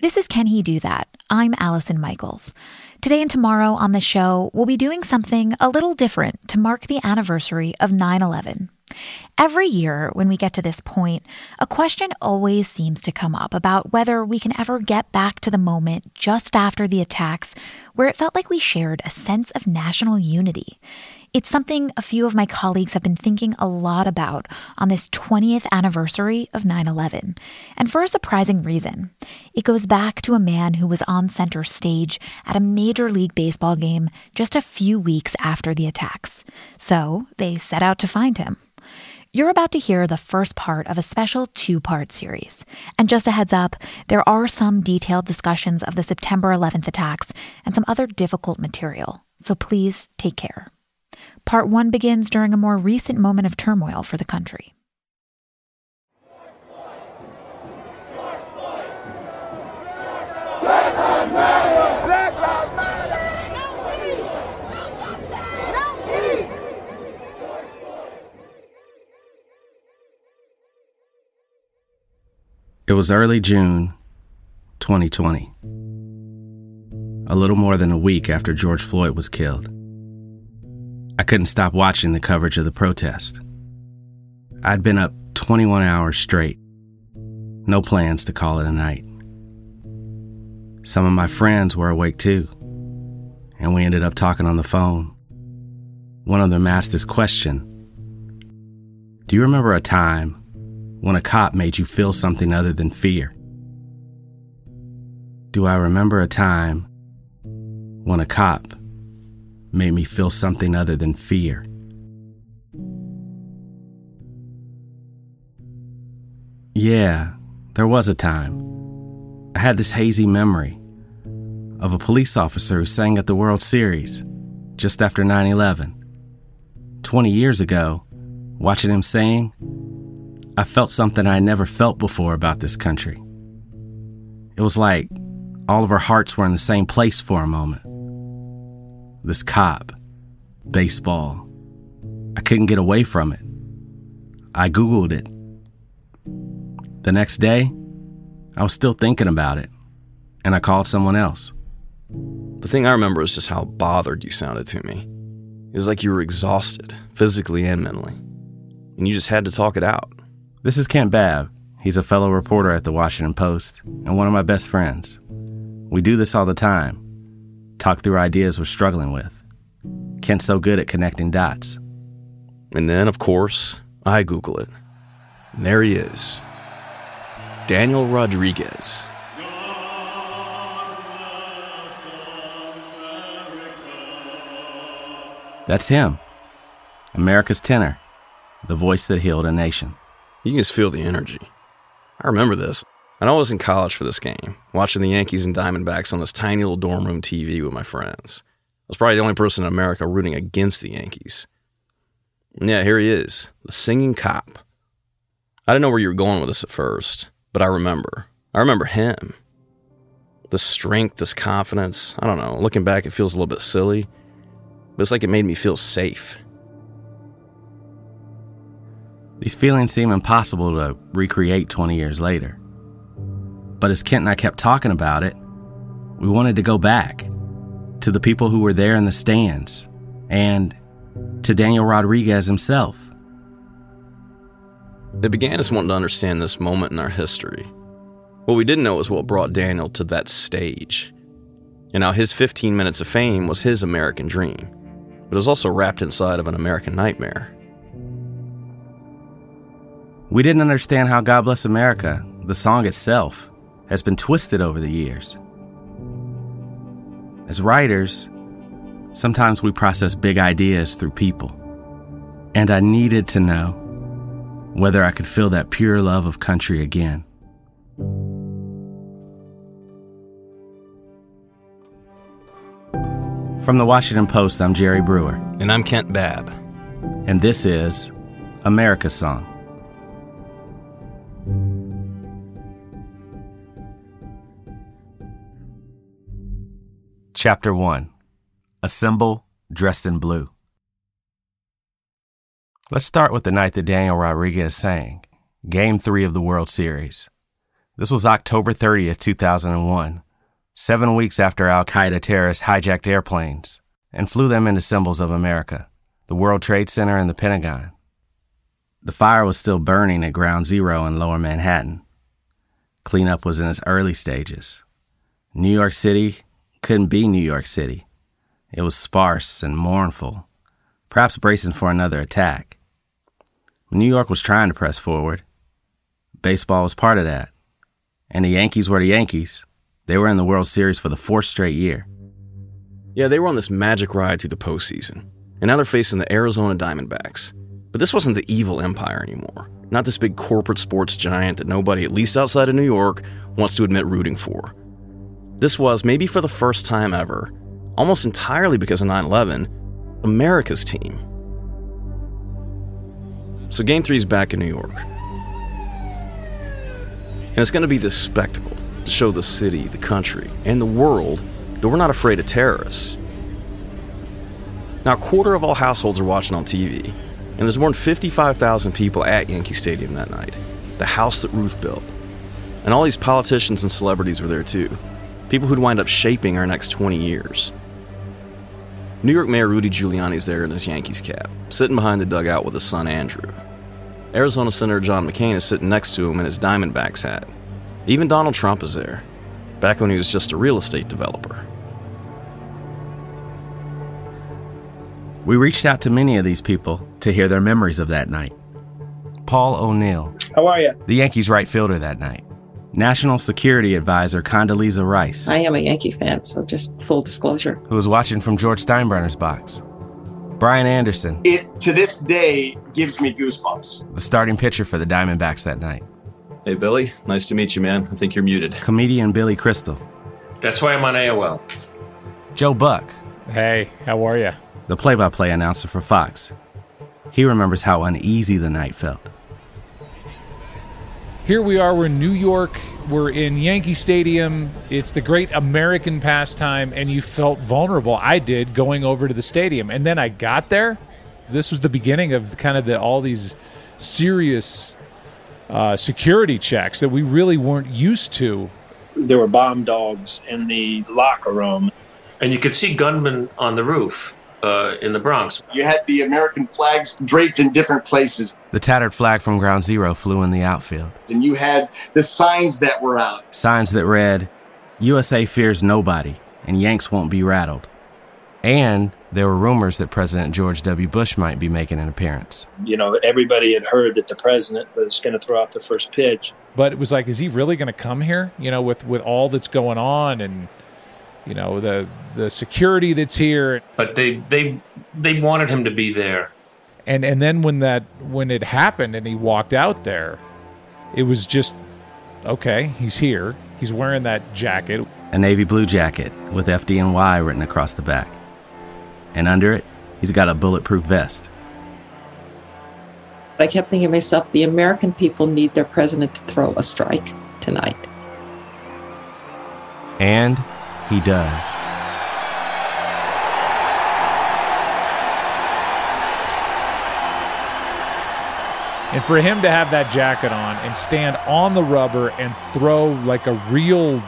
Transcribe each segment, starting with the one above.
This is Can He Do That? I'm Allison Michaels. Today and tomorrow on the show, we'll be doing something a little different to mark the anniversary of 9 11. Every year, when we get to this point, a question always seems to come up about whether we can ever get back to the moment just after the attacks where it felt like we shared a sense of national unity. It's something a few of my colleagues have been thinking a lot about on this 20th anniversary of 9 11, and for a surprising reason. It goes back to a man who was on center stage at a Major League Baseball game just a few weeks after the attacks. So they set out to find him. You're about to hear the first part of a special two part series. And just a heads up, there are some detailed discussions of the September 11th attacks and some other difficult material. So please take care. Part one begins during a more recent moment of turmoil for the country. It was early June 2020, a little more than a week after George Floyd was killed. I couldn't stop watching the coverage of the protest. I'd been up 21 hours straight, no plans to call it a night. Some of my friends were awake too, and we ended up talking on the phone. One of them asked this question Do you remember a time when a cop made you feel something other than fear? Do I remember a time when a cop made me feel something other than fear? Yeah, there was a time. I had this hazy memory of a police officer who sang at the World Series just after 9 11. 20 years ago, watching him sing, I felt something I never felt before about this country. It was like all of our hearts were in the same place for a moment. This cop, baseball. I couldn't get away from it. I Googled it. The next day, I was still thinking about it, and I called someone else. The thing I remember is just how bothered you sounded to me. It was like you were exhausted, physically and mentally, and you just had to talk it out. This is Kent Babb. He's a fellow reporter at the Washington Post and one of my best friends. We do this all the time talk through ideas we're struggling with. Kent's so good at connecting dots. And then, of course, I Google it. And there he is Daniel Rodriguez. That's him. America's tenor, the voice that healed a nation. You can just feel the energy. I remember this. And I was in college for this game, watching the Yankees and Diamondbacks on this tiny little dorm room TV with my friends. I was probably the only person in America rooting against the Yankees. And yeah, here he is, the singing cop. I didn't know where you were going with this at first, but I remember. I remember him. The strength, this confidence. I don't know. Looking back, it feels a little bit silly, but it's like it made me feel safe. These feelings seem impossible to recreate 20 years later. But as Kent and I kept talking about it, we wanted to go back to the people who were there in the stands and to Daniel Rodriguez himself. It began as wanting to understand this moment in our history. What we didn't know was what brought Daniel to that stage. And how his 15 minutes of fame was his American dream, but it was also wrapped inside of an American nightmare. We didn't understand how God Bless America, the song itself, has been twisted over the years. As writers, sometimes we process big ideas through people. And I needed to know whether I could feel that pure love of country again. From the Washington Post, I'm Jerry Brewer. And I'm Kent Babb. And this is America's Song. Chapter 1 A Symbol Dressed in Blue. Let's start with the night that Daniel Rodriguez sang, Game 3 of the World Series. This was October 30th, 2001, seven weeks after Al Qaeda terrorists hijacked airplanes and flew them into symbols of America, the World Trade Center and the Pentagon. The fire was still burning at Ground Zero in lower Manhattan. Cleanup was in its early stages. New York City couldn't be New York City. It was sparse and mournful, perhaps bracing for another attack. New York was trying to press forward. Baseball was part of that. And the Yankees were the Yankees. They were in the World Series for the fourth straight year. Yeah, they were on this magic ride through the postseason. And now they're facing the Arizona Diamondbacks. But this wasn't the evil empire anymore. Not this big corporate sports giant that nobody, at least outside of New York, wants to admit rooting for. This was, maybe for the first time ever, almost entirely because of 9 11, America's team. So Game 3 is back in New York. And it's going to be this spectacle to show the city, the country, and the world that we're not afraid of terrorists. Now, a quarter of all households are watching on TV, and there's more than 55,000 people at Yankee Stadium that night, the house that Ruth built. And all these politicians and celebrities were there too, people who'd wind up shaping our next 20 years. New York Mayor Rudy Giuliani's there in his Yankees cap, sitting behind the dugout with his son Andrew. Arizona Senator John McCain is sitting next to him in his Diamondbacks hat. Even Donald Trump is there, back when he was just a real estate developer. We reached out to many of these people to hear their memories of that night. Paul O'Neill. How are you? The Yankees right fielder that night. National Security Advisor Condoleezza Rice. I am a Yankee fan, so just full disclosure. Who was watching from George Steinbrenner's box. Brian Anderson. It, to this day, gives me goosebumps. The starting pitcher for the Diamondbacks that night. Hey, Billy. Nice to meet you, man. I think you're muted. Comedian Billy Crystal. That's why I'm on AOL. Joe Buck. Hey, how are you? The play by play announcer for Fox. He remembers how uneasy the night felt. Here we are, we're in New York, we're in Yankee Stadium. It's the great American pastime, and you felt vulnerable. I did going over to the stadium. And then I got there. This was the beginning of kind of the, all these serious uh, security checks that we really weren't used to. There were bomb dogs in the locker room. And you could see gunmen on the roof uh, in the Bronx. You had the American flags draped in different places, The tattered flag from Ground Zero flew in the outfield. and you had the signs that were out. Signs that read, USA fears nobody, and Yanks won't be rattled. And there were rumors that President George W. Bush might be making an appearance. You know, everybody had heard that the president was going to throw out the first pitch. But it was like, is he really going to come here? You know, with, with all that's going on and, you know, the, the security that's here. But they they they wanted him to be there. And, and then when that, when it happened and he walked out there, it was just, okay, he's here. He's wearing that jacket. A navy blue jacket with FDNY written across the back. And under it, he's got a bulletproof vest. I kept thinking to myself, the American people need their president to throw a strike tonight. And he does. And for him to have that jacket on and stand on the rubber and throw like a real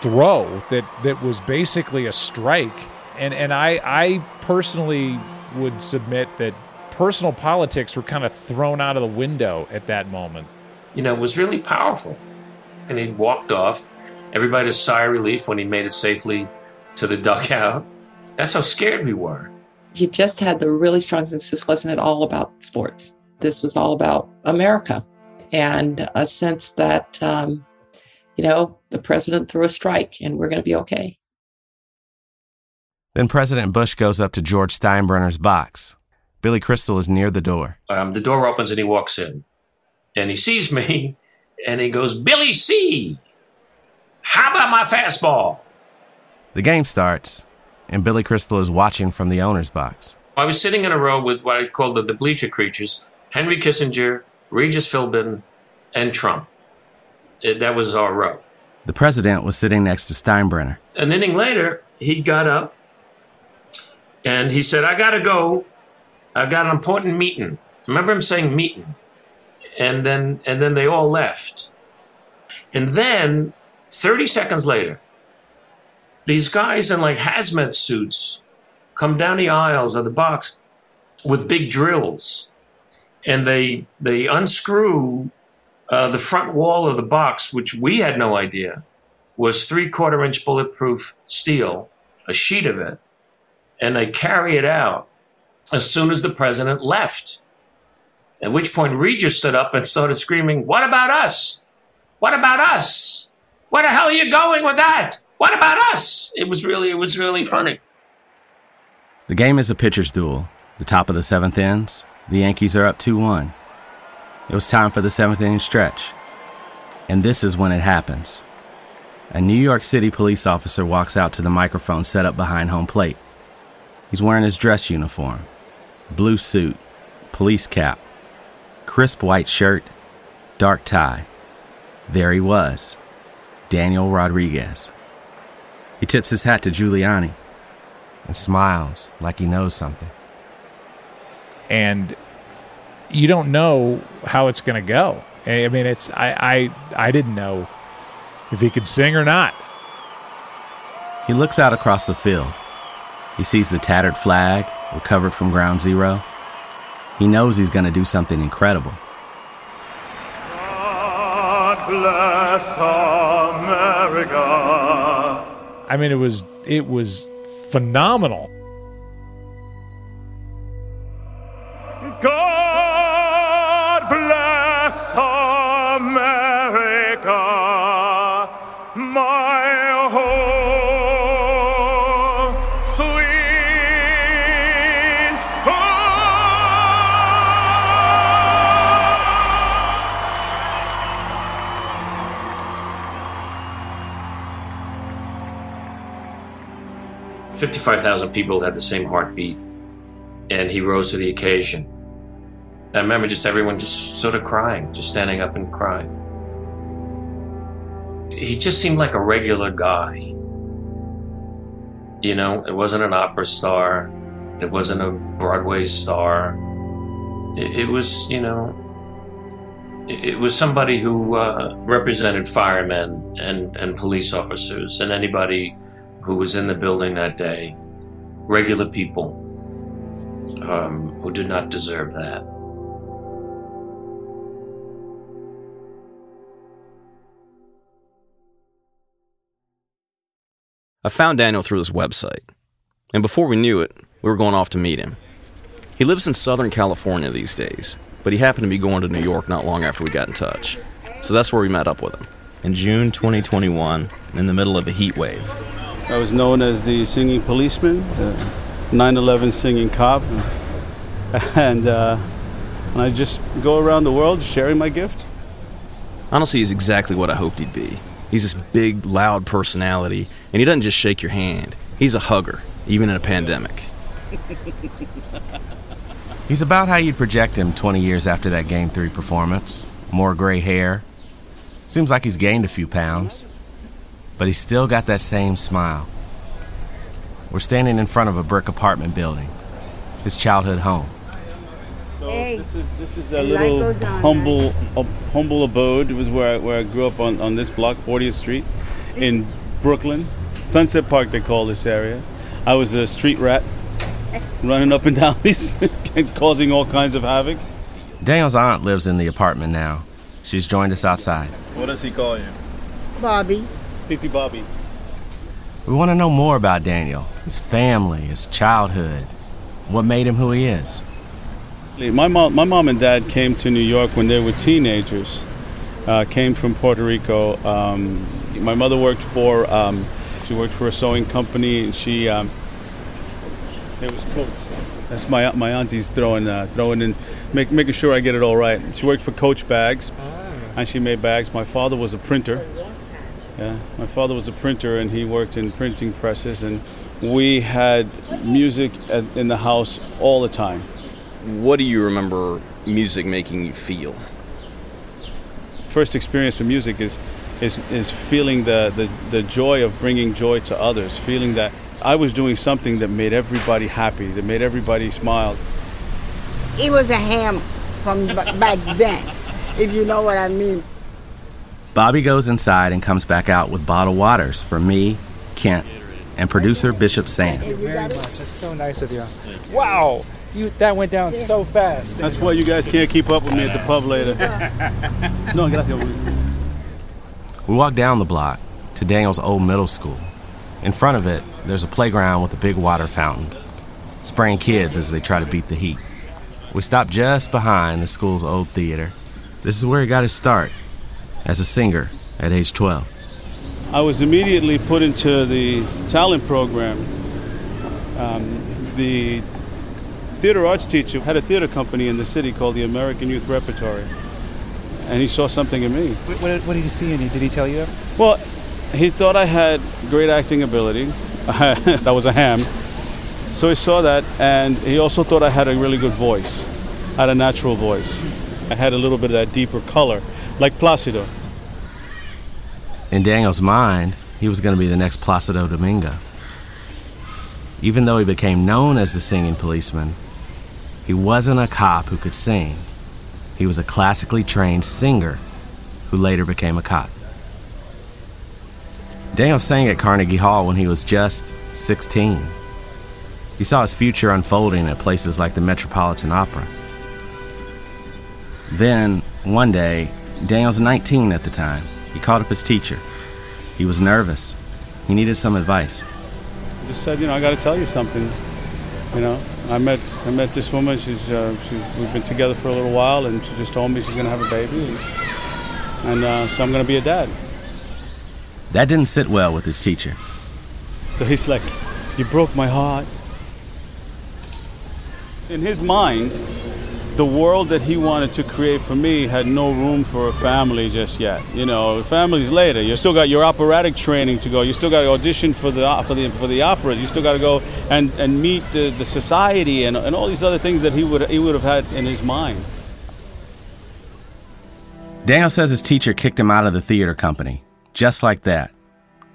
throw that, that was basically a strike. And and I I personally would submit that personal politics were kind of thrown out of the window at that moment. You know, it was really powerful. And he walked off. Everybody a sigh of relief when he made it safely to the dugout. That's how scared we were. You just had the really strong sense this wasn't at all about sports. This was all about America and a sense that, um, you know, the president threw a strike and we're going to be okay. Then President Bush goes up to George Steinbrenner's box. Billy Crystal is near the door. Um, the door opens and he walks in. And he sees me and he goes, Billy C. How about my fastball? The game starts, and Billy Crystal is watching from the owner's box. I was sitting in a row with what I called the, the bleacher creatures Henry Kissinger, Regis Philbin, and Trump. It, that was our row. The president was sitting next to Steinbrenner. An inning later, he got up and he said, I gotta go. I've got an important meeting. remember him saying meeting. And then and then they all left. And then 30 seconds later, these guys in like hazmat suits come down the aisles of the box with big drills and they they unscrew uh, the front wall of the box, which we had no idea was three quarter inch bulletproof steel, a sheet of it, and they carry it out as soon as the president left. At which point, Regis stood up and started screaming, What about us? What about us? Where the hell are you going with that? What about us? It was really, it was really funny. The game is a pitcher's duel. The top of the seventh ends. The Yankees are up 2 1. It was time for the seventh inning stretch. And this is when it happens. A New York City police officer walks out to the microphone set up behind home plate. He's wearing his dress uniform blue suit, police cap, crisp white shirt, dark tie. There he was, Daniel Rodriguez. He tips his hat to Giuliani and smiles like he knows something. And you don't know how it's going to go. I mean, it's I, I I didn't know if he could sing or not. He looks out across the field. He sees the tattered flag recovered from ground zero. He knows he's going to do something incredible. Bless America. I mean, it was it was phenomenal. 5,000 people had the same heartbeat, and he rose to the occasion. I remember just everyone just sort of crying, just standing up and crying. He just seemed like a regular guy. You know, it wasn't an opera star, it wasn't a Broadway star. It, was, you know, it was somebody who uh, represented firemen and, and police officers and anybody who was in the building that day regular people um, who do not deserve that. I found Daniel through this website. And before we knew it, we were going off to meet him. He lives in Southern California these days, but he happened to be going to New York not long after we got in touch. So that's where we met up with him. In June 2021, in the middle of a heat wave. I was known as the singing policeman, the 9 11 singing cop. And, uh, and I just go around the world sharing my gift. Honestly, he's exactly what I hoped he'd be. He's this big, loud personality, and he doesn't just shake your hand. He's a hugger, even in a pandemic. He's about how you'd project him 20 years after that Game 3 performance. More gray hair. Seems like he's gained a few pounds. But he's still got that same smile. We're standing in front of a brick apartment building, his childhood home. So Hey. this is this is a The little on, humble uh, humble abode. It was where I, where I grew up on, on this block, 40th Street, in Brooklyn, Sunset Park. They call this area. I was a street rat, running up and down these, causing all kinds of havoc. Daniel's aunt lives in the apartment now. She's joined us outside. What does he call you? Bobby. Titi Bobby. We want to know more about Daniel, his family, his childhood, what made him who he is. My mom, my mom and dad came to New York when they were teenagers. Uh, came from Puerto Rico. Um, my mother worked for um, she worked for a sewing company, and she um, it was Coach. That's my my auntie's throwing uh, throwing in, make, making sure I get it all right. She worked for Coach Bags, and she made bags. My father was a printer. Yeah, my father was a printer, and he worked in printing presses. And we had music at, in the house all the time. What do you remember music making you feel? First experience with music is is, is feeling the, the, the joy of bringing joy to others, feeling that I was doing something that made everybody happy, that made everybody smile. It was a ham from back then, if you know what I mean. Bobby goes inside and comes back out with bottled waters for me, Kent, and producer Bishop Sand. Thank you very much. That's so nice of you. Wow, you that went down so fast. That's why you guys can't keep up with me at the pub later. no, gracias. We walk down the block to Daniel's old middle school. In front of it, there's a playground with a big water fountain, spraying kids as they try to beat the heat. We stop just behind the school's old theater. This is where he got his start as a singer at age 12. I was immediately put into the talent program. Um, the theater arts teacher had a theater company in the city called the American Youth Repertory, and he saw something in me. What, what, what did he see in you? Did he tell you that? Well, he thought I had great acting ability. that was a ham. So he saw that, and he also thought I had a really good voice, I had a natural voice. I had a little bit of that deeper color, like Placido. In Daniel's mind, he was going to be the next Placido Domingo. Even though he became known as the singing policeman, he wasn't a cop who could sing. He was a classically trained singer who later became a cop. Daniel sang at Carnegie Hall when he was just 16. He saw his future unfolding at places like the Metropolitan Opera. Then, one day, Daniel's 19 at the time. He called up his teacher. He was nervous. He needed some advice. I just said, you know, I got to tell you something. You know, I met I met this woman. She's, uh, she's we've been together for a little while, and she just told me she's going to have a baby, and, and uh, so I'm going to be a dad. That didn't sit well with his teacher. So he's like, You broke my heart. In his mind, the world that he wanted to create for me had no room for a family just yet. You know, families later. You still got your operatic training to go. You still got to audition for the for the for the operas. You still got to go and, and meet the, the society and, and all these other things that he would he would have had in his mind. Daniel says his teacher kicked him out of the theater company. Just like that.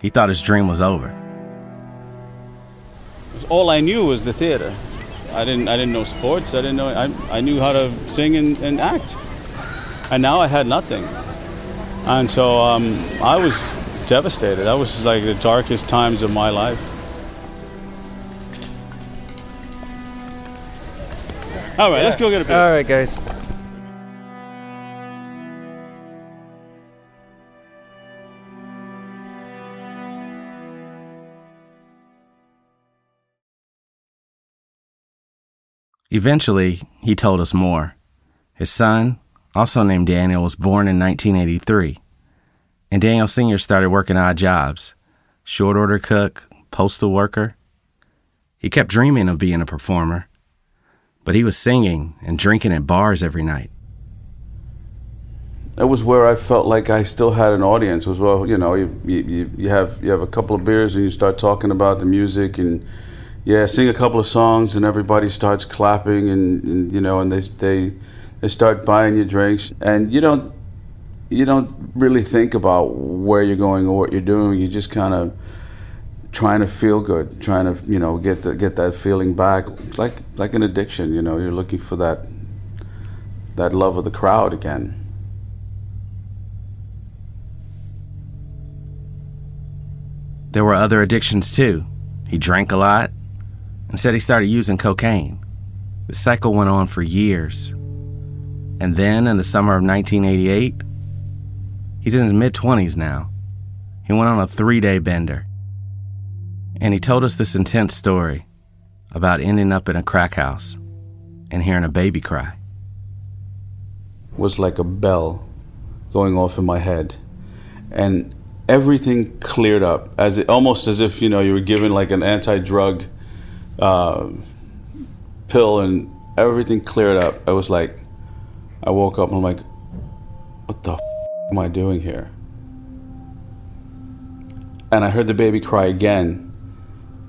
He thought his dream was over. All I knew was the theater. I didn't I didn't know sports. I didn't know I, I knew how to sing and, and act. And now I had nothing. And so um, I was devastated. That was like the darkest times of my life. All right, let's go get a beer. All right, guys. Eventually, he told us more. His son, also named Daniel, was born in 1983. And Daniel Sr. started working odd jobs short order cook, postal worker. He kept dreaming of being a performer, but he was singing and drinking at bars every night. That was where I felt like I still had an audience. Was well, you know, you, you, you have you have a couple of beers and you start talking about the music and yeah, sing a couple of songs and everybody starts clapping and, and you know and they they they start buying you drinks and you don't you don't really think about where you're going or what you're doing. You just kind of trying to feel good, trying to you know get the, get that feeling back. It's like like an addiction, you know. You're looking for that that love of the crowd again. There were other addictions too. He drank a lot and said he started using cocaine. The cycle went on for years. And then in the summer of 1988, he's in his mid 20s now. He went on a three day bender. And he told us this intense story about ending up in a crack house and hearing a baby cry. It was like a bell going off in my head and everything cleared up as it almost as if you know you were given like an anti-drug uh, pill and everything cleared up i was like i woke up and i'm like what the f- am i doing here and i heard the baby cry again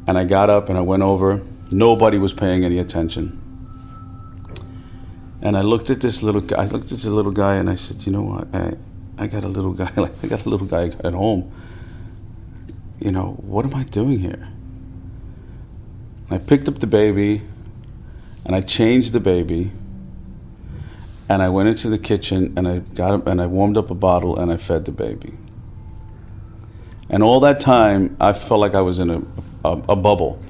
And I got up and I went over. Nobody was paying any attention. And I looked at this little guy. I looked at this little guy and I said, "You know what? I, I got a little guy. Like I got a little guy at home. You know what am I doing here?" And I picked up the baby, and I changed the baby. And I went into the kitchen and I got up and I warmed up a bottle and I fed the baby. And all that time, I felt like I was in a, a, a bubble.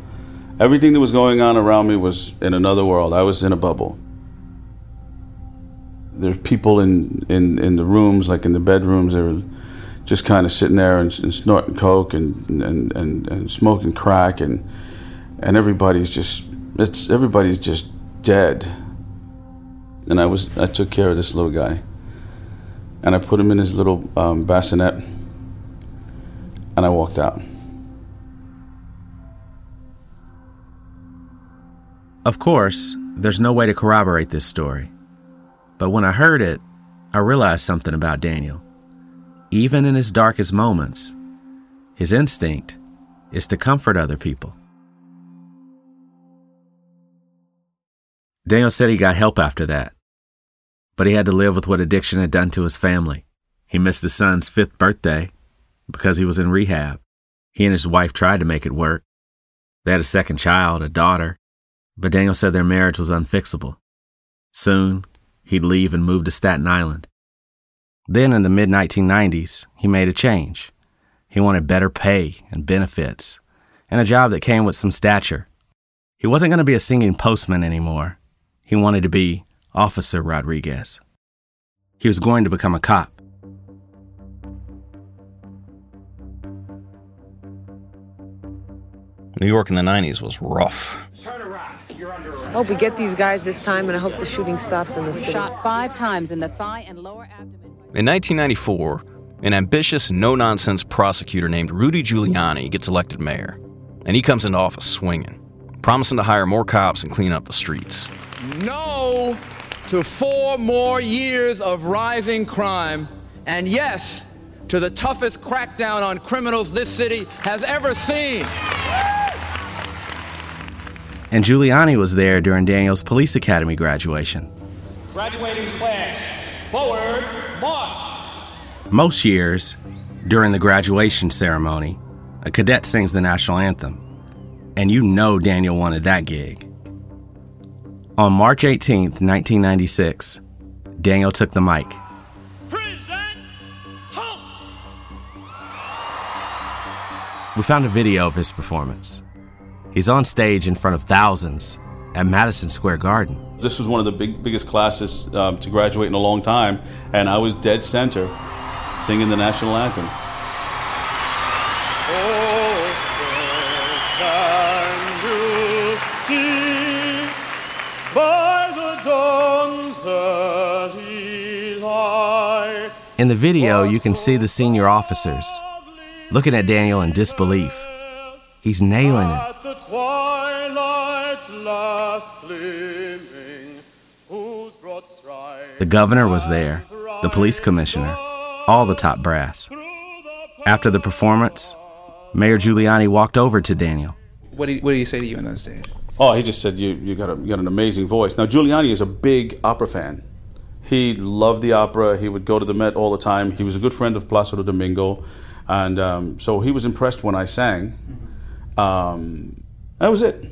Everything that was going on around me was in another world. I was in a bubble there's people in, in, in the rooms, like in the bedrooms, they were just kind of sitting there and, and snorting coke and, and, and, and, smoking crack, and and everybody's just it's everybody's just dead. And I was I took care of this little guy, and I put him in his little um, bassinet, and I walked out. Of course, there's no way to corroborate this story. But when I heard it, I realized something about Daniel. Even in his darkest moments, his instinct is to comfort other people. Daniel said he got help after that, but he had to live with what addiction had done to his family. He missed his son's fifth birthday because he was in rehab. He and his wife tried to make it work. They had a second child, a daughter, but Daniel said their marriage was unfixable. Soon, he'd leave and move to Staten Island. Then, in the mid 1990s, he made a change. He wanted better pay and benefits, and a job that came with some stature. He wasn't going to be a singing postman anymore. He wanted to be Officer Rodriguez. He was going to become a cop. New York in the 90s was rough. I Hope we get these guys this time, and I hope the shooting stops in the city. Shot five times in the thigh and lower abdomen. In 1994, an ambitious, no nonsense prosecutor named Rudy Giuliani gets elected mayor. And he comes into office swinging, promising to hire more cops and clean up the streets. No to four more years of rising crime, and yes to the toughest crackdown on criminals this city has ever seen. And Giuliani was there during Daniel's police academy graduation. Graduating class, forward, march. Most years, during the graduation ceremony, a cadet sings the national anthem. And you know Daniel wanted that gig. On March 18th, 1996, Daniel took the mic. We found a video of his performance. He's on stage in front of thousands at Madison Square Garden. This was one of the big, biggest classes um, to graduate in a long time, and I was dead center singing the national anthem. In the video, you can see the senior officers looking at Daniel in disbelief. He's nailing it. The governor was there, the police commissioner, all the top brass. After the performance, Mayor Giuliani walked over to Daniel. What did, what did he say to you on that stage? Oh, he just said you, you, got a, you got an amazing voice. Now, Giuliani is a big opera fan. He loved the opera. He would go to the Met all the time. He was a good friend of Placido Domingo. And um, so he was impressed when I sang. Um, that was it.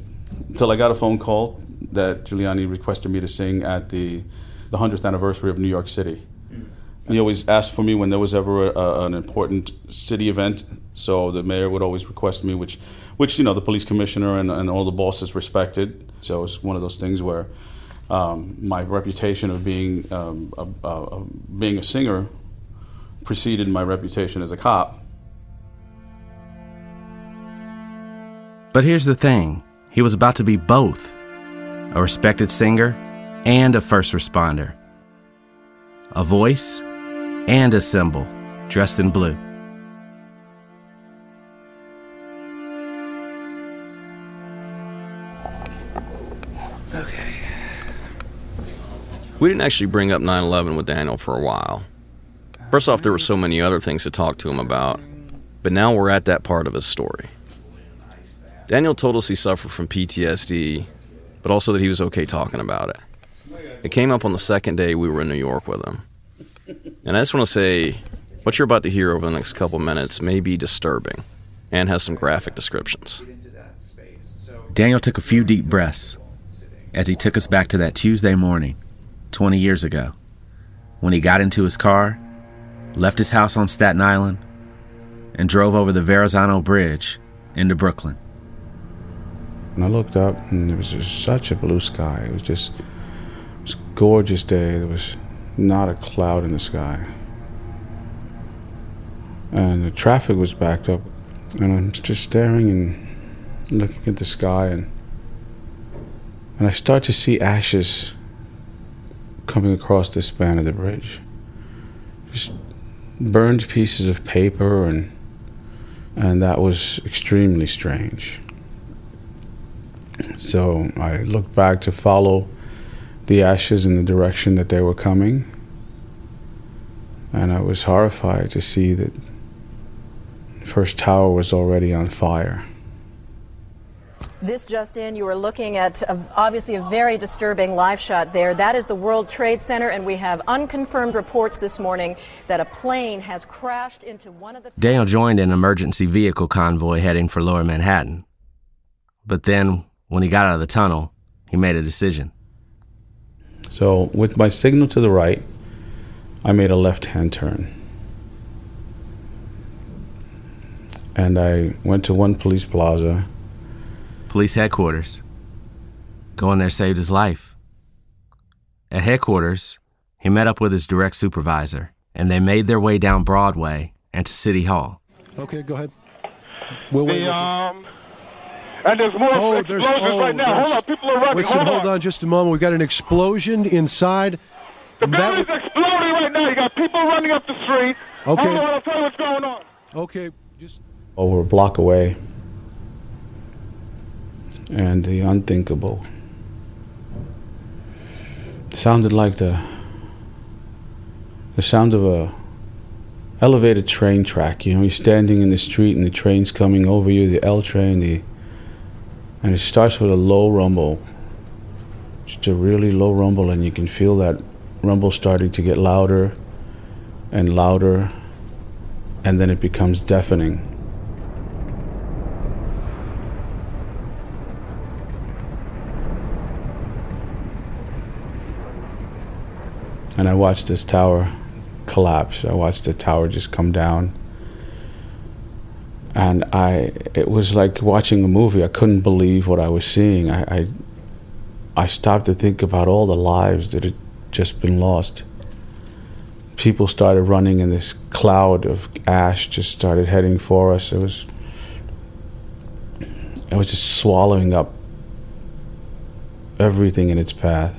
Until I got a phone call that Giuliani requested me to sing at the, the 100th anniversary of New York City. He always asked for me when there was ever a, an important city event. So the mayor would always request me, which, which you know, the police commissioner and, and all the bosses respected. So it's one of those things where um, my reputation of being um, a, a, being a singer preceded my reputation as a cop. But here's the thing he was about to be both a respected singer and a first responder, a voice and a symbol dressed in blue. We didn't actually bring up 9 11 with Daniel for a while. First off, there were so many other things to talk to him about, but now we're at that part of his story. Daniel told us he suffered from PTSD, but also that he was okay talking about it. It came up on the second day we were in New York with him. And I just want to say what you're about to hear over the next couple minutes may be disturbing and has some graphic descriptions. Daniel took a few deep breaths as he took us back to that Tuesday morning, 20 years ago, when he got into his car, left his house on Staten Island, and drove over the Verrazano Bridge into Brooklyn. And I looked up, and it was just such a blue sky. It was just it was a gorgeous day. There was not a cloud in the sky. And the traffic was backed up. And I'm just staring and looking at the sky, and, and I start to see ashes coming across the span of the bridge. Just burned pieces of paper, and, and that was extremely strange. So I looked back to follow the ashes in the direction that they were coming. And I was horrified to see that the first tower was already on fire. This just in, you are looking at a, obviously a very disturbing live shot there. That is the World Trade Center, and we have unconfirmed reports this morning that a plane has crashed into one of the. Daniel joined an emergency vehicle convoy heading for lower Manhattan. But then, when he got out of the tunnel, he made a decision. So, with my signal to the right, I made a left hand turn. And I went to one police plaza. Police headquarters. Going there saved his life. At headquarters, he met up with his direct supervisor, and they made their way down Broadway and to City Hall. Okay, go ahead. We'll wait. The, um, and there's more Oh, explosions there's oh, right now. Hold on, people are running. Wait, hold, hold on just a moment. We've got an explosion inside. The And that building's exploding right now. You got people running up the street. Okay. Hold on, I'll tell you what's going on. Okay, just over a block away. And the unthinkable sounded like the the sound of a elevated train track. You know, you're standing in the street and the train's coming over you, the L train, the and it starts with a low rumble. Just a really low rumble and you can feel that rumble starting to get louder and louder and then it becomes deafening. And I watched this tower collapse. I watched the tower just come down. And I it was like watching a movie. I couldn't believe what I was seeing. I I, I stopped to think about all the lives that had just been lost. People started running and this cloud of ash just started heading for us. It was it was just swallowing up everything in its path.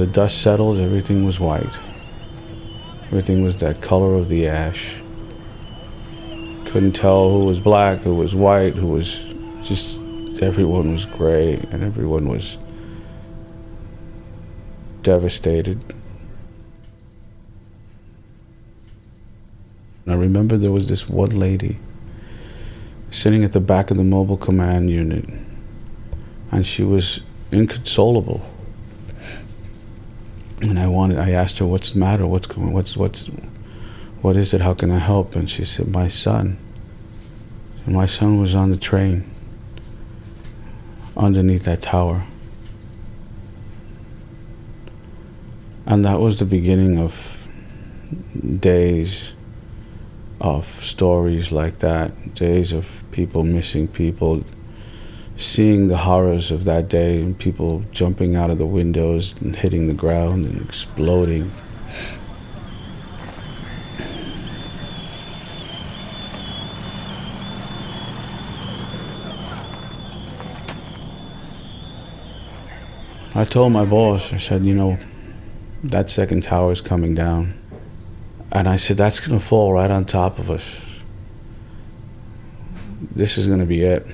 The dust settled, everything was white. Everything was that color of the ash. Couldn't tell who was black, who was white, who was just everyone was gray and everyone was devastated. And I remember there was this one lady sitting at the back of the mobile command unit, and she was inconsolable. And I wanted, I asked her, "What's the matter? What's going? What's what's what is it? How can I help?" And she said, "My son." And my son was on the train underneath that tower. And that was the beginning of days of stories like that, days of people missing people, seeing the horrors of that day, and people jumping out of the windows and hitting the ground and exploding. I told my boss, I said, you know, that second tower is coming down. And I said, that's going to fall right on top of us. This is going to be it.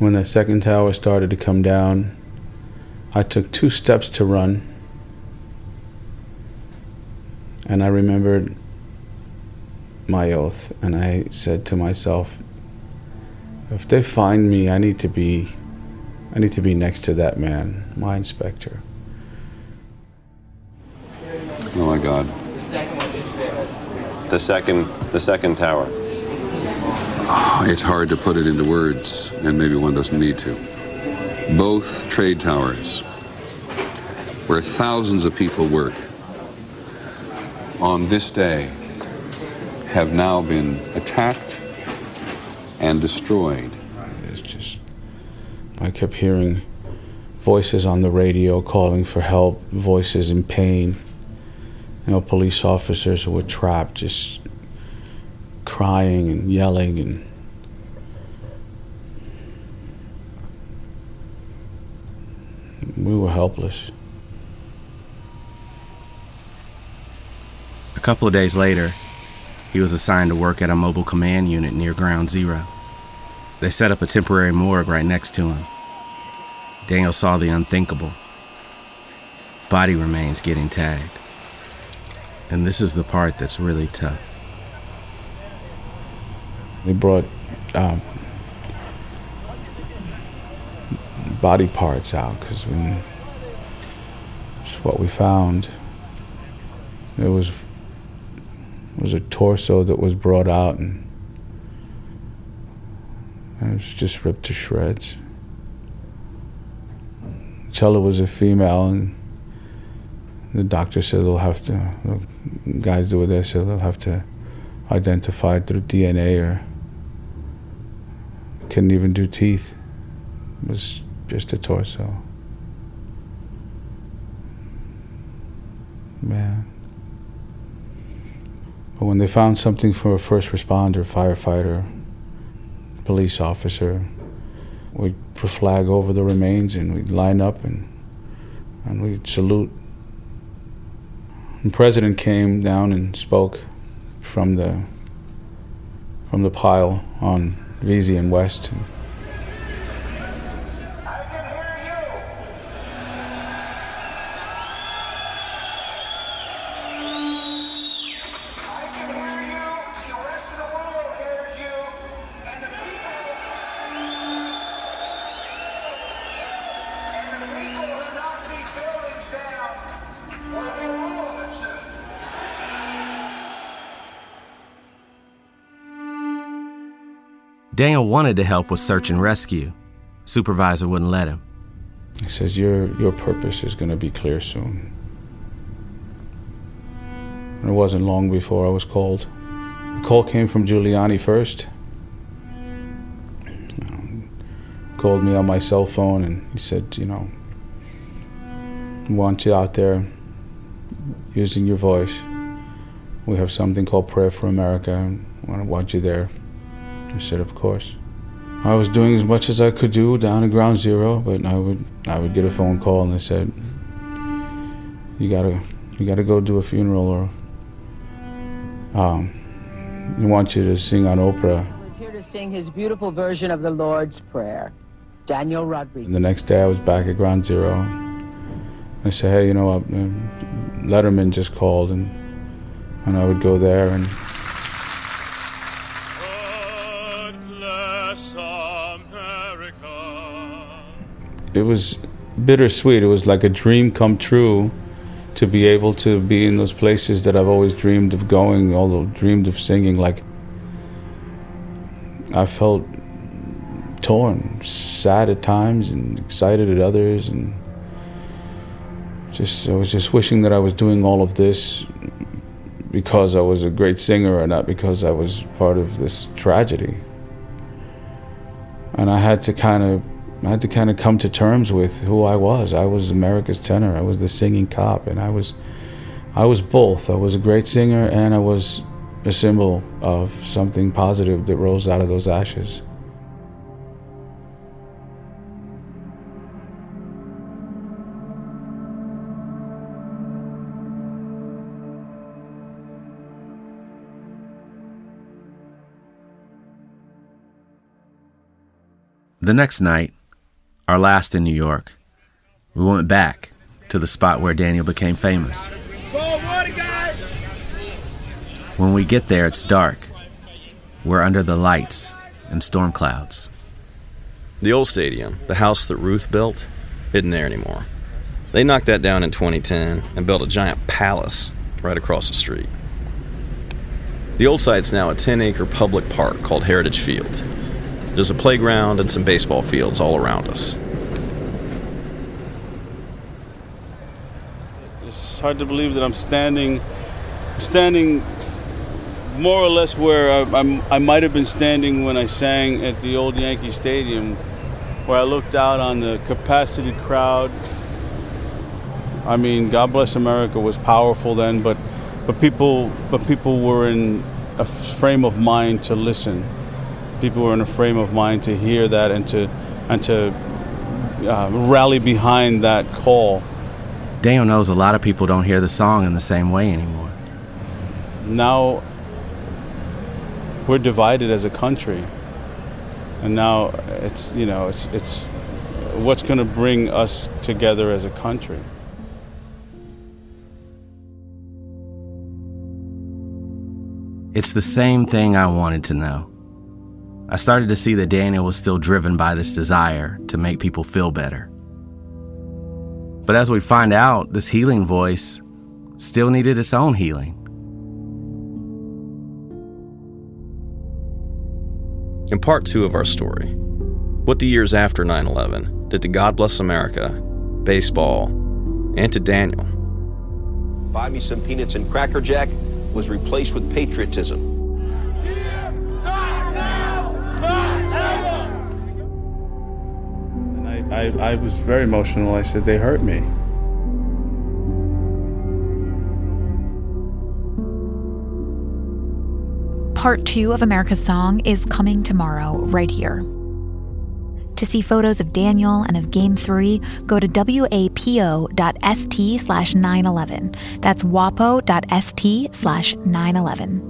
When the second tower started to come down, I took two steps to run. And I remembered my oath, and I said to myself, if they find me, I need to be I need to be next to that man, my inspector. Oh my God. The second, the second tower. It's hard to put it into words, and maybe one doesn't need to. Both trade towers, where thousands of people work, on this day have now been attacked and destroyed. It's just, I kept hearing voices on the radio calling for help, voices in pain. You know, police officers who were trapped, just crying and yelling and. We were helpless. A couple of days later, he was assigned to work at a mobile command unit near Ground Zero. They set up a temporary morgue right next to him. Daniel saw the unthinkable body remains getting tagged. And this is the part that's really tough. They brought um, body parts out because it's what we found. It was was a torso that was brought out and, it was just ripped to shreds. Chella was a female and the doctor said they'll have to the guys that were there said they'll have to identify through DNA or couldn't even do teeth. It was just a torso. Man. But when they found something for a first responder, firefighter, police officer, we'd flag over the remains and we'd line up and and we'd salute. The president came down and spoke from the from the pile on Vesey and West. Daniel wanted to help with search and rescue. Supervisor wouldn't let him. He says, Your, your purpose is going to be clear soon. And it wasn't long before I was called. The call came from Giuliani first. Called me on my cell phone and he said, You know, want you out there using your voice. We have something called Prayer for America, I want you there. I said, of course. I was doing as much as I could do down at ground zero, but I would I would get a phone call and they said, "You gotta you gotta go do a funeral, or um, we want you to sing on Oprah." I was here to sing his beautiful version of the Lord's Prayer. Daniel Rodriguez. And the next day, I was back at ground zero. I said, "Hey, you know what? Letterman just called," and and I would go there and. It was bittersweet. It was like a dream come true to be able to be in those places that I've always dreamed of going, although dreamed of singing. Like I felt torn, sad at times, and excited at others, and just I was just wishing that I was doing all of this because I was a great singer, or not because I was part of this tragedy. And I had to kind of I had to kind of come to terms with who I was. I was America's tenor. I was the singing cop, and I was, I was both. I was a great singer, and I was a symbol of something positive that rose out of those ashes. The next night, our last in New York, we went back to the spot where Daniel became famous. When we get there, it's dark. We're under the lights and storm clouds. The old stadium, the house that Ruth built, isn't there anymore. They knocked that down in 2010 and built a giant palace right across the street. The old site's now a 10 acre public park called Heritage Field. There's a playground and some baseball fields all around us. It's hard to believe that I'm standing, standing more or less where I, I'm, I might have been standing when I sang at the old Yankee Stadium, where I looked out on the capacity crowd. I mean, God bless America was powerful then, but but people but people were in a frame of mind to listen. People were in a frame of mind to hear that and to and to uh, rally behind that call. Daniel knows a lot of people don't hear the song in the same way anymore. Now we're divided as a country, and now it's you know it's it's what's going to bring us together as a country. It's the same thing I wanted to know. I started to see that Daniel was still driven by this desire to make people feel better. But as we find out, this healing voice still needed its own healing. In part two of our story, what the years after 9 11 did to God Bless America, baseball, and to Daniel? Buy me some peanuts and Cracker Jack was replaced with patriotism. I, I, was very emotional. I said, they hurt me. Part two of America's Song is coming tomorrow, right here. To see photos of Daniel and of Game 3, go to wapo.st slash 911. That's wapo.st slash 911.